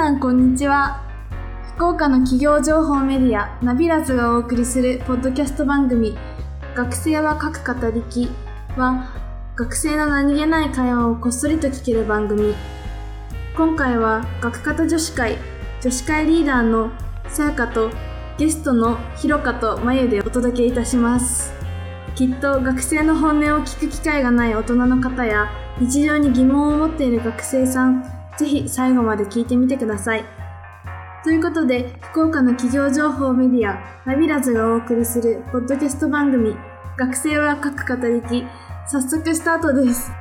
さんこんにちは。福岡の企業情報メディアナビラズがお送りするポッドキャスト番組学生は書く語りきは学生の何気ない会話をこっそりと聞ける番組。今回は学科と女子会女子会リーダーのさやかとゲストのひろかとまゆでお届けいたします。きっと学生の本音を聞く機会がない大人の方や日常に疑問を持っている学生さんぜひ最後まで聞いてみてください。ということで福岡の企業情報メディアナビラズがお送りするポッドキャスト番組学生は書く語りき早速スタートです。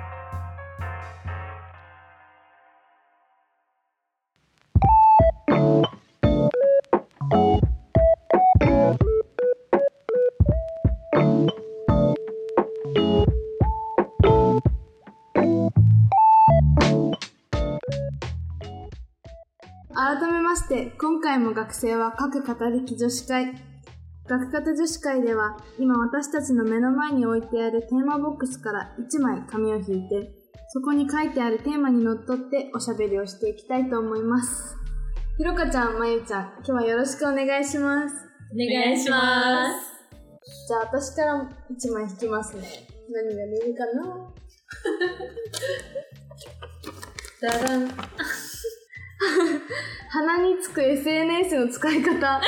回も学生は各語りき女子会。学科と女子会では今私たちの目の前に置いてあるテーマボックスから1枚紙を引いてそこに書いてあるテーマにのっとっておしゃべりをしていきたいと思います。ひろかちゃんまゆちゃん今日はよろしくお願いします。お願いします。じゃあ私から1枚引きますね。何が出るかな？だらん。鼻につく SNS の使い方。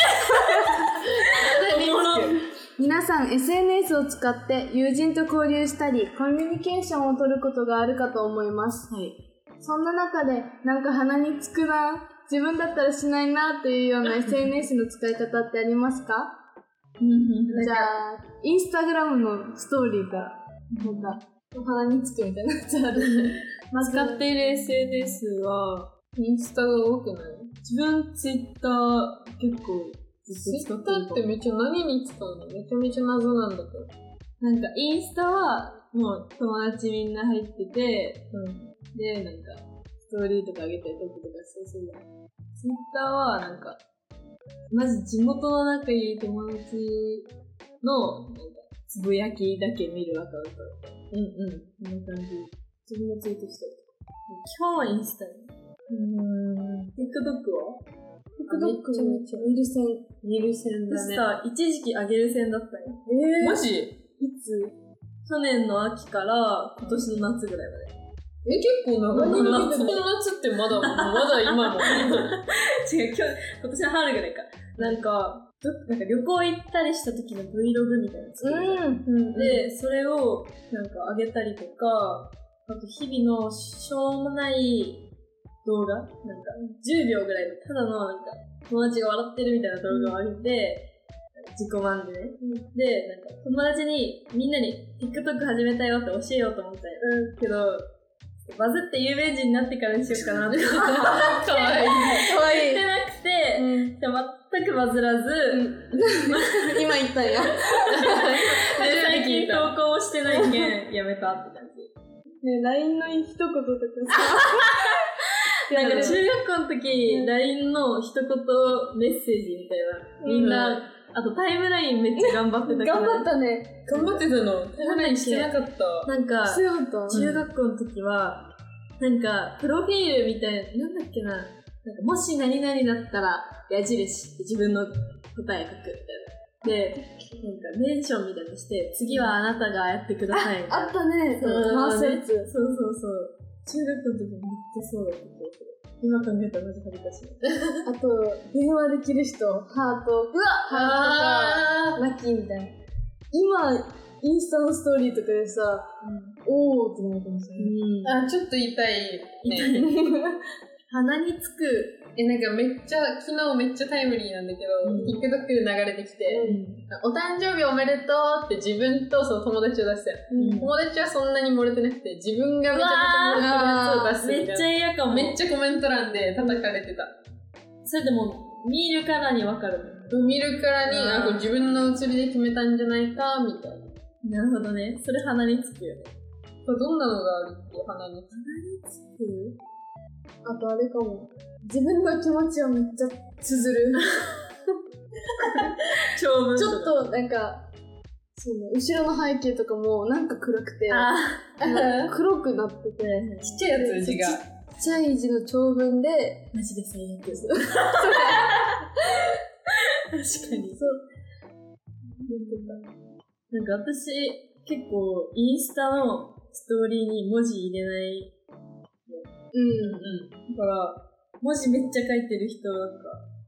皆さん SNS を使って友人と交流したりコミュニケーションを取ることがあるかと思います。はい。そんな中でなんか鼻につくな自分だったらしないなというような SNS の使い方ってありますか？じゃあインスタグラムのストーリーからなんか鼻につくみたいなやつある。まず使っている SNS は、インスタが多くない？自分ツイッター結構ずっと使ってるかもってめっちゃ何に使うのめちゃめちゃ謎なんだけど。なんかインスタはもう友達みんな入ってて、で、なんかストーリーとか上げたりトークとかしてするじゃん。ツイッターはなんか、マジ地元の仲いい友達の、なんか、つぶやきだけ見るアカウント。うんうん。こんな感じ。自分のツイートしたりとか。今日はインスタに。うん。TikTok は TikTok めっちゃ見る線見る線だね。さ、一時期上げる線だったよ。えマジ？いつ？去年の秋から今年の夏ぐらいまで。え、結構長い何な。が夏の夏ってまだ、まだ今も。違う、今日、今年の春ぐらいか。なんか、どなんか旅行行ったりした時の Vlog みたいなの作るじゃんうんで、それをなんか上げたりとか、あと日々のしょうもない動画？なんか10秒ぐらいのただのなんか友達が笑ってるみたいな動画を上げて、自己満でね。で、なんか友達にみんなに TikTok 始めたよって教えようと思ったよ。けど、バズって有名人になってからにしようかなって。かわいい。かわいい言ってなくて、うんで全くバズらず、今言ったんや で最近投稿してないけんやめたって感じ。ね LINE の一言とかさ なんか中学校の時、LINE の一言メッセージみたいな。みんな、あとタイムラインめっちゃ頑張ってたけど。頑張ったね頑張ってたの。何してなかった。なんか、中学校の時は、なんか、プロフィールみたいな、なんだっけな、なんかもし何々だったら、矢印って自分の答え書くみたいな。で、なんかメンションみたいなのして、次はあなたがやってくださいみたいな。あったねそう回すやつそうそうそう。中学校の時めっちゃそうだ。今考えたらマジ恥ずかしい。あと電話できる人ハートうわハー。トとかラッキーみたいな。今インスタのストーリーとかでさおーってなるかもしれない。あ、ちょっと痛い、痛い。鼻につく。え、なんかめっちゃ、昨日めっちゃタイムリーなんだけど、うん。TikTok で流れてきて、お誕生日おめでとうって自分とその友達を出してうん。友達はそんなに漏れてなくて、自分がめちゃめちゃ漏れ出す。めっちゃ嫌かも。めっちゃコメント欄で叩かれてた。それでも、見るからにわかる。見るからに、うんあ、これ自分の写りで決めたんじゃないか、みたいな。なるほどね。それ鼻につくよね。これどんなのがあるっていう鼻に。つくあとあれかも自分の気持ちをめっちゃ綴る 長文 ちょっとなんかそうね後ろの背景とかもなんか暗くて 黒くなってて ちっちゃいやつ、字が。ちゃい字の長文で、マジで最悪。そ確かに。そう。なんか私、結構、インスタのストーリーに文字入れない。うん。だから、文字めっちゃ書いてる人なんか、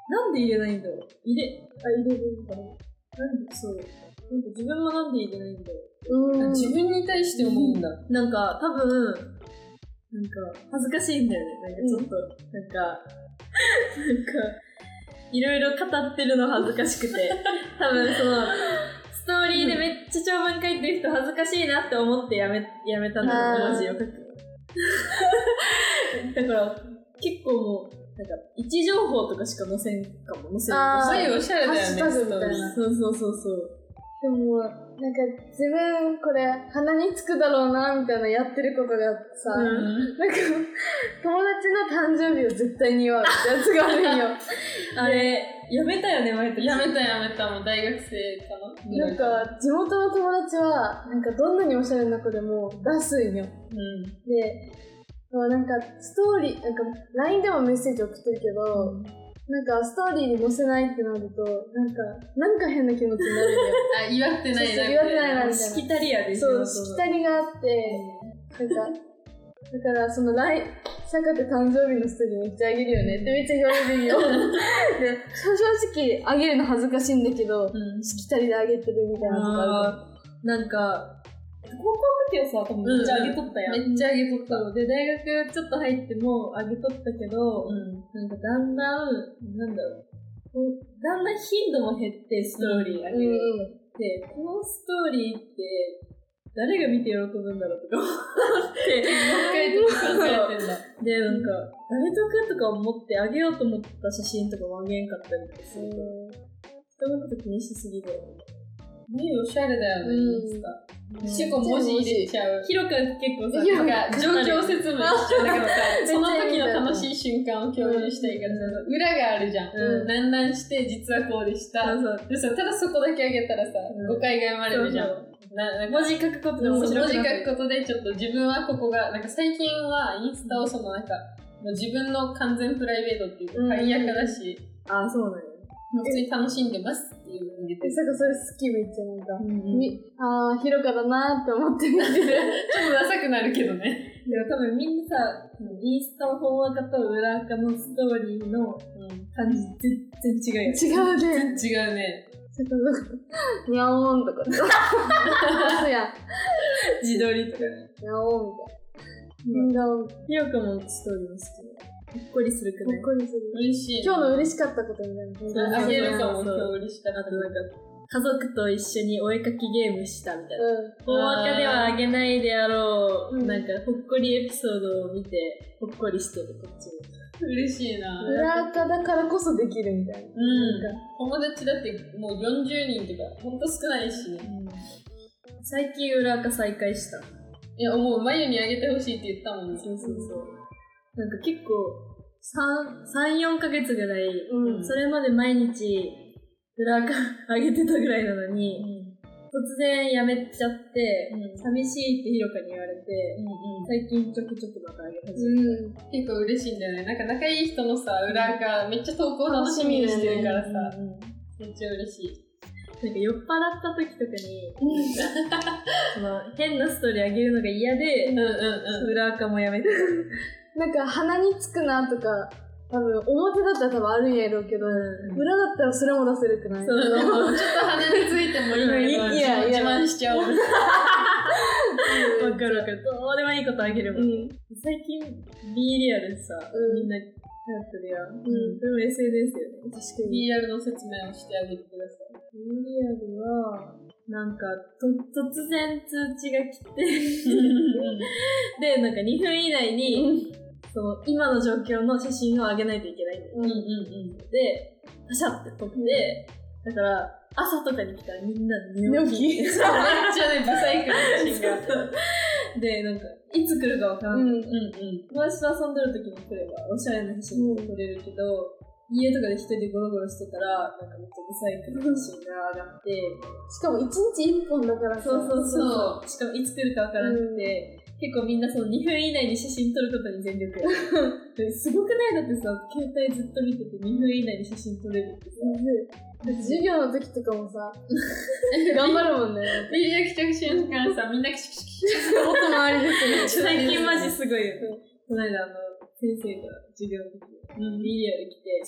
なんで入れないんだろう入れ、あ、入れるんだろうなんで、そう。なんか自分もなんで入れないんだろううん。自分に対して思うんだ。なんか、多分、なんか、恥ずかしいんだよね。なんかちょっと、なんか、なんか、いろいろ語ってるの恥ずかしくて、多分その、ストーリーでめっちゃ長文書いてる人恥ずかしいなって思ってやめ、やめたんだよ、文字を書くの。だから、結構もう、なんか、位置情報とかしか載せんかも、載せるあーそういうおしゃれだよね。そうそうそうそう。でも、なんか自分これ鼻につくだろうな、みたいなやってることがさ、うんなんか友達の誕生日を絶対に祝うってやつがあるんよ。あれ、やめたよね、前とやめたやめた、もう大学生かな。なんか地元の友達は、なんかどんなにおしゃれな子でも出すんよ。うん。で、なんかストーリー、なんか LINE でもメッセージ送ってるけど、なんかストーリーに載せないってなると、なんか、なんか変な気持ちになるんよ。あ、祝ってないな。そうそう祝ってないなみたいなしきたりやで、そう、地元のしきたりがあって、なんか、だからその来、シャカって誕生日のストーリーめっちゃあげるよねってめっちゃ言われるんよ。で、正直あげるの恥ずかしいんだけど、うんしきたりであげてるみたいなとかあるなんか、高校の時はさ、多分めっちゃ上げとったやん。めっちゃあげとった。で、大学ちょっと入っても上げとったけど、うん。なんかだんだん、なんだろう、だんだん頻度も減ってストーリー上げる。で、このストーリーって、誰が見て喜ぶんだろうとか思って、もう一回考えてんだ。で、なんか、誰得とか思ってあげようと思った写真とかもあげんかったりとかすると、人のこと気にしすぎで。ねおしゃれだよね、うん。しかも文字入れちゃう。ヒロくん結構さ、なんか状況説明しちゃう。だからさ、その時の楽しい。い瞬間を共有したいからさ、裏があるじゃん。うんなんなんして、実はこうでした。そうそうでさ、ただそこだけあげたらさ、うん誤解が生まれるじゃん。な文字書くことで面白くな書くことで、ちょっと自分はここが、なんか最近はインスタをそのなんか、自分の完全プライベートっていうか、解約だし、あ、そうなんや。普通に楽しんでますっていうのを入れそれ好きめっちゃなんか。うんみあー、ひろかだなーって思って見てる。ちょっとダサくなるけどね。でも多分みんなさ、インスタの本赤と裏赤のストーリーの感じ全然違うよ。違うね。違うね。さかさ、にゃおんとか。そうやん。自撮りとかね。にゃおんみたいな。変顔、ほっヒロくんもストーリーも好きで。ほっこりするくないこりする。嬉しい。今日の嬉しかったことみたいな。そうあげるかも、今日嬉しかった。あとなんか、家族と一緒にお絵かきゲームしたみたいな。うん。大赤ではあげないであろう、うんなんかほっこりエピソードを見て、ほっこりしてる、こっちも。嬉しいな。裏垢だからこそできるみたいな。うんなんか。友達だってもう40人とか、ほんと少ないし。最近裏垢再開した。いや、もう眉にあげてほしいって言ったもんね。そうそうそう。なんか結構、3、3、4ヶ月ぐらい、うんそれまで毎日、裏垢あげてたぐらいなのに、突然やめちゃって、うん寂しいってひろかに言われて、最近ちょくちょくまたあげ始めた。うん。結構嬉しいんだよね。なんか仲いい人のさ、裏がめっちゃ投稿楽しみにしてるからさ、めっちゃ嬉しい。なんか酔っ払った時とかに、その変なストーリーあげるのが嫌でうん、うんうん。裏垢もやめて。なんか鼻につくなとか、多分表だったら多分あるんやろうけど、裏だったらそれも出せるくない？そうちょっと鼻についてもいいのいよ。いやいや自慢しちゃおう。わかるわかる。どうでもいいことあげるも。うんん。最近 B リアルさ、うんみんなやってるやん。うんそれも SNS よね。確かに。BR の説明をしてあげてください。B リアルは、なんか、と、突然通知が来て、で、なんか2分以内に、その、今の状況の写真を上げないといけないんだよ。うんうんうん。で、パシャって撮って、だから、朝とかに来たらみんな寝寝起き。めっちゃね、ブサイクな写真が。で、なんか、いつ来るかわからん。うん。うんうん。友達と遊んでる時に来れば、おしゃれな写真撮れるけど、家とかで一人でゴロゴロしてたら、なんかめっちゃブサイクな写真が上がって、しかも一日一本だからさそうそうそう。しかもいつ来るかわからなくて、結構みんなその2分以内に写真撮ることに全力 すごくない？だってさ、携帯ずっと見てて2分以内に写真撮れるってさ。授業の時とかもさ、頑張るもんね。リリア来た瞬間さ、みんなキシキシキシもっと周りですよね。最近マジすごいよ。この間あの、先生が授業の時に、ビリアル来て、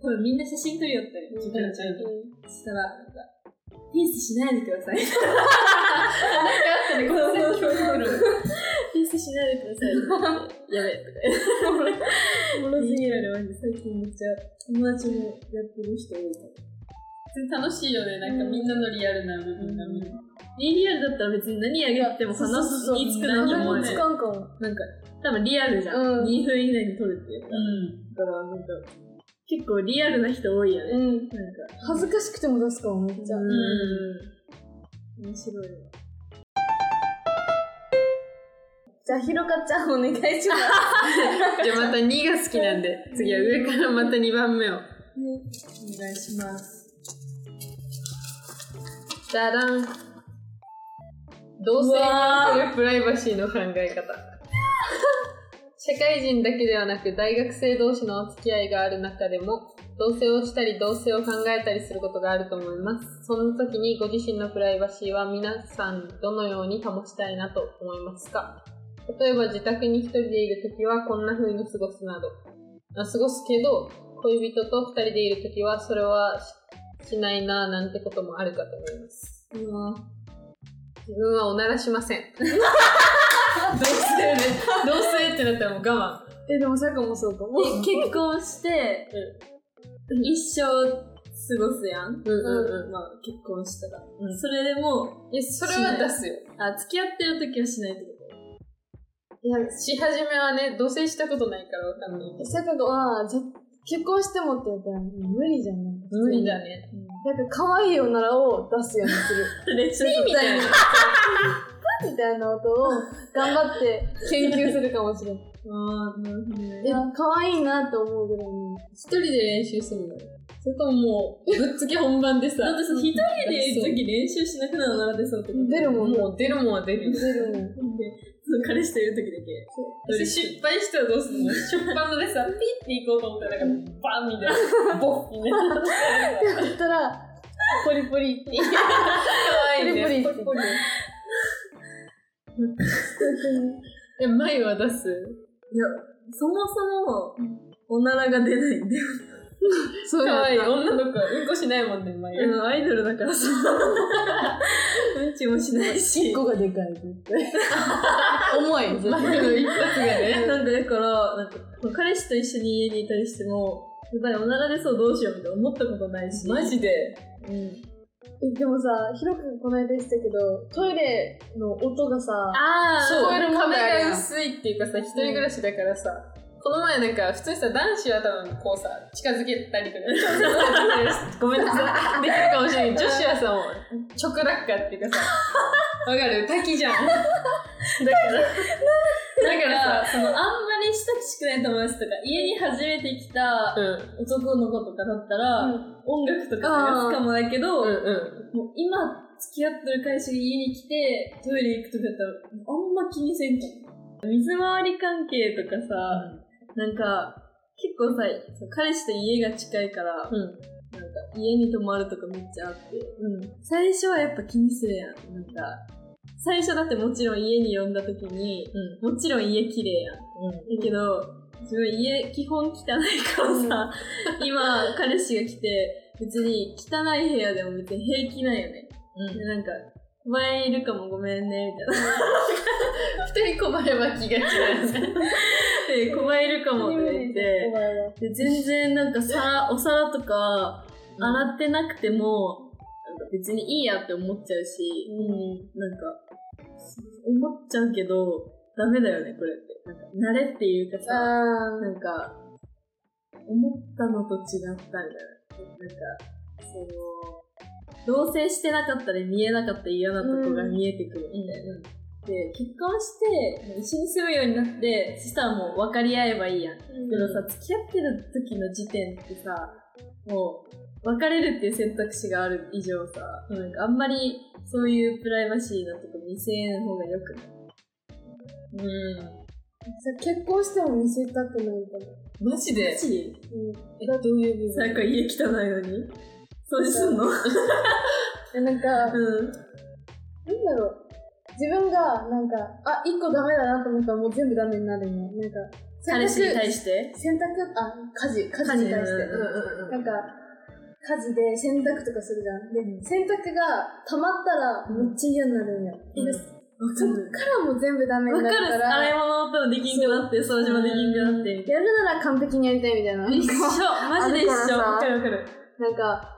多分みんな写真撮りよったよ、授業中に。そしたら、なんか、ピースしないでください。なんかあったね、この先教育の。ピースしないでください。やべえ、とか。おもろすぎるよね、マジ最近めっちゃ友達もやってる人多いから。楽しいよね、なんかみんなのリアルな部分が見る。リアルだったら別に何あげても話す言いつくな何もつ。かんかも。なんか、多分リアルじゃん。うん2分以内に撮るっていうか。うん。だから、なんか、結構リアルな人多いよね。うん。なんか、恥ずかしくても出すかも、めっちゃ。うん。面白いわ。じゃあ、ひろかちゃんお願いします。じゃあまた2が好きなんで、次は上からまた2番目を。お願いします。じゃらん。同性におけるプライバシーの考え方。社会人だけではなく大学生同士のお付き合いがある中でも同棲をしたり同棲を考えたりすることがあると思います。その時にご自身のプライバシーは皆さんどのように保ちたいなと思いますか？例えば自宅に一人でいる時はこんな風に過ごすなど。あ過ごすけど恋人と二人でいる時はそれはししないななんてこともあるかと思います。うわ自分はおならしません。同性で、同性ってなったらもう我え、でもさかもそうかも。で結婚して、一生過ごすやん。慢。うんまあ、結婚したら。うんそれでも、いや、それは出すよ。あ、付き合ってる時はしないってこと？いや、し始めはね、同棲したことないからわかんない。さかがは、結婚してもって言ったら無理じゃん。なんか無理だ。ね。なんか可愛いおならを出すようにする。レッスンみたいな。みたいな音を頑張って研究するかもしれない。ああ、なるほどね。いや、可愛いなって思うぐらいに。一人で練習するのよ。それとももう、ぶっつけ本番でさ。だってさ、一人でいる時練習しなくなるなら出そうってこと？出るもんね。もう出るもんは出るよ。出るもん。で、その彼氏といる時だけ。それ失敗したらどうすんの？しょっぱなでさ、ピッて行こうと思ったら、なんか、バンみたいな。ボッみたいな。だったら、ポリポリって。かわいいね。ポリポリってポリ え、前は出す？いや、そもそも、おならが出ないんだよ。そうかわいい。女の子はうんこしないもんね、前。うんアイドルだからさ。うんちもしないし。一個がでかい絶対。重い、絶対。前の一発がね。なんかだから、なんか彼氏と一緒に家にいたりしても、やっぱりおなら出そうどうしようみたいな思ったことないし。マジで。うん。えでもさ、ヒロ君この間言ってたけど、トイレの音がさ、ああ、そう、壁が薄いっていうかさ、一人暮らしだからさ、この前なんか、普通にさ、男子は多分こうさ、近づけたりとか、ごめんなさい、できるかもしれない。女子はさ、もう、直落下っていうかさ、わかる？滝じゃん。だから、だからさ、その、あんまり親しくない友達とか、家に初めて来たうん。男の子とかだったら、音楽とか流すかもだけど、うんうん。もう今付き合ってる彼氏が家に来て、トイレ行くとかだったら、あんま気にせんかも。水回り関係とかさ、なんか、結構さ、彼氏と家が近いから、うん。なんか家に泊まるとかめっちゃあって、うん。最初はやっぱ気にするやん。なんか、最初だってもちろん家に呼んだ時に、もちろん家綺麗やん。うん。だけど、自分家基本汚いからさ、今彼氏が来て、別に汚い部屋でも別に平気なんよね。うん。でなんか、お前いるかもごめんね、みたいな。二人困れば気が違う。で、小前いるかもとか言って、で全然なんかさ、お皿とか洗ってなくても、なんか別にいいやって思っちゃうし、なんか、思っちゃうけど、ダメだよね、これって。なんか、慣れっていうかさ、あなんか、思ったのと違ったみたいな。なんか、その、同棲してなかったら見えなかった嫌なとこが見えてくるみたいな。で、結婚して、一緒に住むようになって、そしたらもう分かり合えばいいやん。けどさ、付き合ってる時の時点ってさ、もう、別れるっていう選択肢がある以上さ、なんかあんまりそういうプライバシーなとこ見せん方がよくない。うん。結婚しても見せたくないかも。マジで？マジ？うん。え、どういう部分なんか家汚いのに掃除すんの？えなんか、うん。なんだろう。自分が、なんか、あ、一個ダメだなと思ったらもう全部ダメになるの。なんか、彼氏に対しして洗濯、あ、家事、家事に対して。家事うんうんなんか、家事で洗濯とかするじゃん。で、洗濯が溜まったらめっちゃ嫌になるんよ。うんでそっからもう全部ダメになるから、洗い物とできんくなって、掃除もできんくなって、やるなら完璧にやりたいみたいな。な。一緒 マジで一緒わかるわかる。なんか、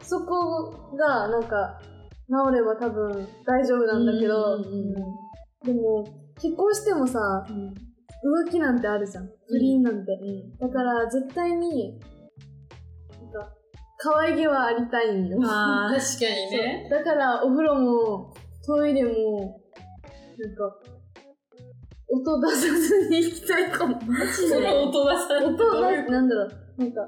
そこが、なんか、治れば多分大丈夫なんだけど、でも、結婚してもさ、浮気なんてあるじゃん。不倫なんて。だから、絶対に、可愛げはありたいんよ。あー確かにね。だから、お風呂も、トイレも、なんか、音出さずに行きたいかも。マジそでの音出さ音な、なんだろう、なんか、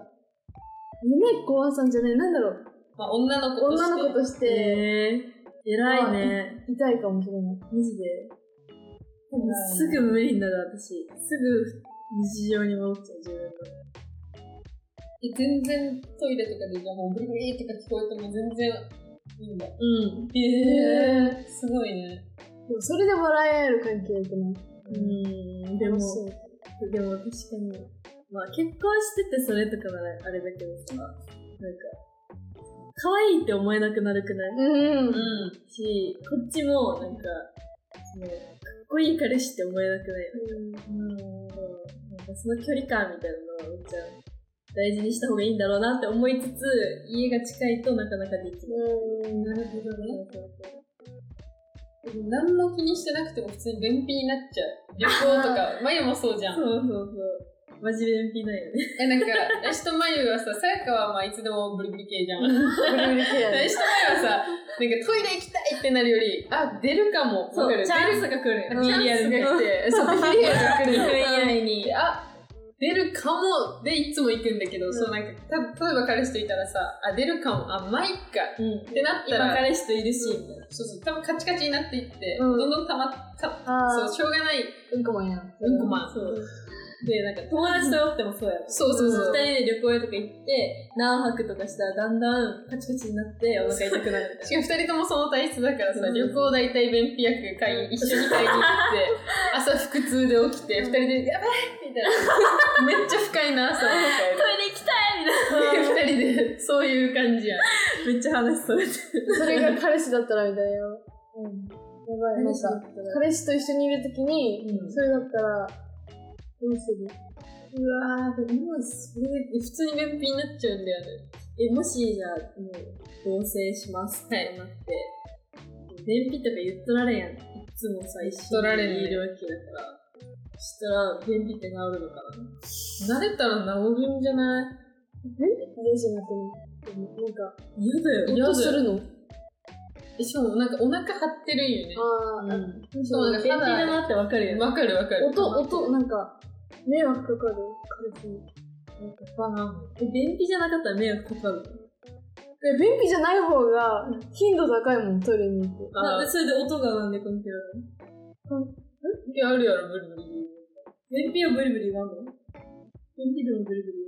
夢壊さんじゃない、なんだろう、まあ、女の子として。女の子として、えー、偉いね。いたいかもしれない。マジで。すぐ無理になる私。すぐ日常に戻っちゃう、自分の。え全然トイレとかでじゃあもうブリブリとか聞こえても全然いいんだ。うん。へえー、すごいね。でもそれで笑い合える関係よくないうん。でも、でも確かに。まあ結婚しててそれとかならあれだけどさ、なんか、可愛いって思えなくなるくない？うん。うん。し、こっちもなんか、そのかっこいい彼氏って思えなくない？うんうん。なんかその距離感みたいなのをめっちゃ大事にした方がいいんだろうなって思いつつ、家が近いとなかなかできない。うん。なるほどね。何も気にしてなくても普通に便秘になっちゃう。旅行とか、まゆもそうじゃん。そうそうそう。マジ便秘ないよね。え、なんか、私とまゆはさ、さやかはまあいつでもブリブリ系じゃん。ブリブリケア私とまゆはさ、なんかトイレ行きたいってなるより、あ、出るかも。わかる。チャンスが来る。チャンスが来て、そう、ビリヤルが来る。2分以内に。あ、出るかもでいつも行くんだけど、そうなんか、た例えば彼氏といたらさ、あ、出るかも、あ、まあいっか。うん。ってなった今ら、彼氏といるし、みたいな。そうそう、多分カチカチになっていって、うんどんどんたまっ、かあそう、しょうがない。ー、うんこマンやん。うんこマンそう。で、なんか友達とおってもそうやろ。そうそうそう二人で旅行とか行って、何泊とかしたらだんだんカチカチになってお腹痛くなるみたいしかも二人ともその体質だからさ、うん旅行大体便秘薬買い、一緒に買いに行って、朝腹痛で起きて、二人で、やばいみたいな。めっちゃ不快な朝を迎な。トイレ行きたいみたいな。二人で、そういう感じやん。めっちゃ話それてる。それが彼氏だったらみたいな。うん。やばい、なんか、彼氏と一緒にいるときに、うんそれだったら、どうするうわー、でも今それで普通に便秘になっちゃうんだよね。え、もしじゃあ、もう、同棲しますってなって、便秘とか言っとられんやん。いつもさ、一緒にいるわけだから。そしたら、便秘って治るのかな慣れたら治るんじゃない？電子になってる。なんか、嫌だよ。嫌するの？え、しかもなんかお腹張ってるんよね。ああ、うん。そう、なんか便秘だ肌なってわかるよね。わかるわかる。音、音、なんか、迷惑かかる彼氏に。なんかバ。え、便秘じゃなかったら迷惑かかるえ、便秘じゃない方が頻度高いもん、トイレに行って。なんでそれで音がなんで関係あるのいや、あるやろ、ブリブリ。便秘をブリブリ言わんの？便秘でもブリブリ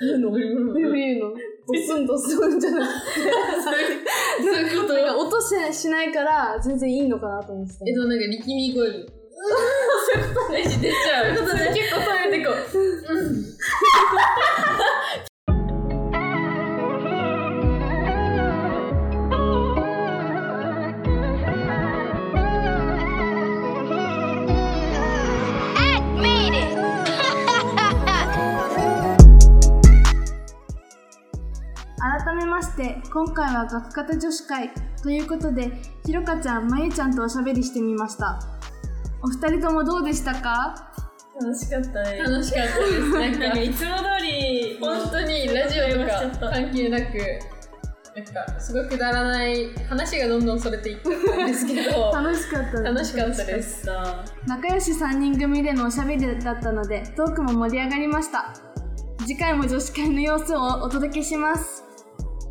言うのブリブリ言うの。ドスンドスンじゃない。そういうこと音ししないから全然いいのかなと思ってた。え、でもなんか力み声る。え、出ちゃう。結構トイレでこ。う。改めまして、今回は学科女子会ということで、ひろかちゃん、まゆちゃん。とおしゃべりしてみました。お二人ともどうでしたか？楽しかったね。楽しかったです。なんかか、いつも通り、本当にラジオとか関係なく、なんか、すごくくだらない話がどんどんそれていったんですけど、楽しかった楽しかったです。さ仲良し3人組でのおしゃべりだったので、トークも盛り上がりました。次回も女子会の様子をお届けします。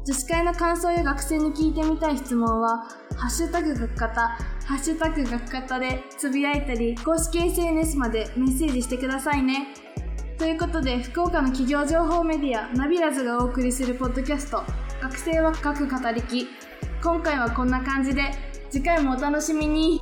女子会の感想や学生に聞いてみたい質問は、ハッシュタグ学方、ハハッシュタグ学方でつぶやいたり、公式 SNS までメッセージしてくださいね。ということで、福岡の企業情報メディア、ナビラズがお送りするポッドキャスト、学生は書く語りき。今回はこんな感じで、次回もお楽しみに。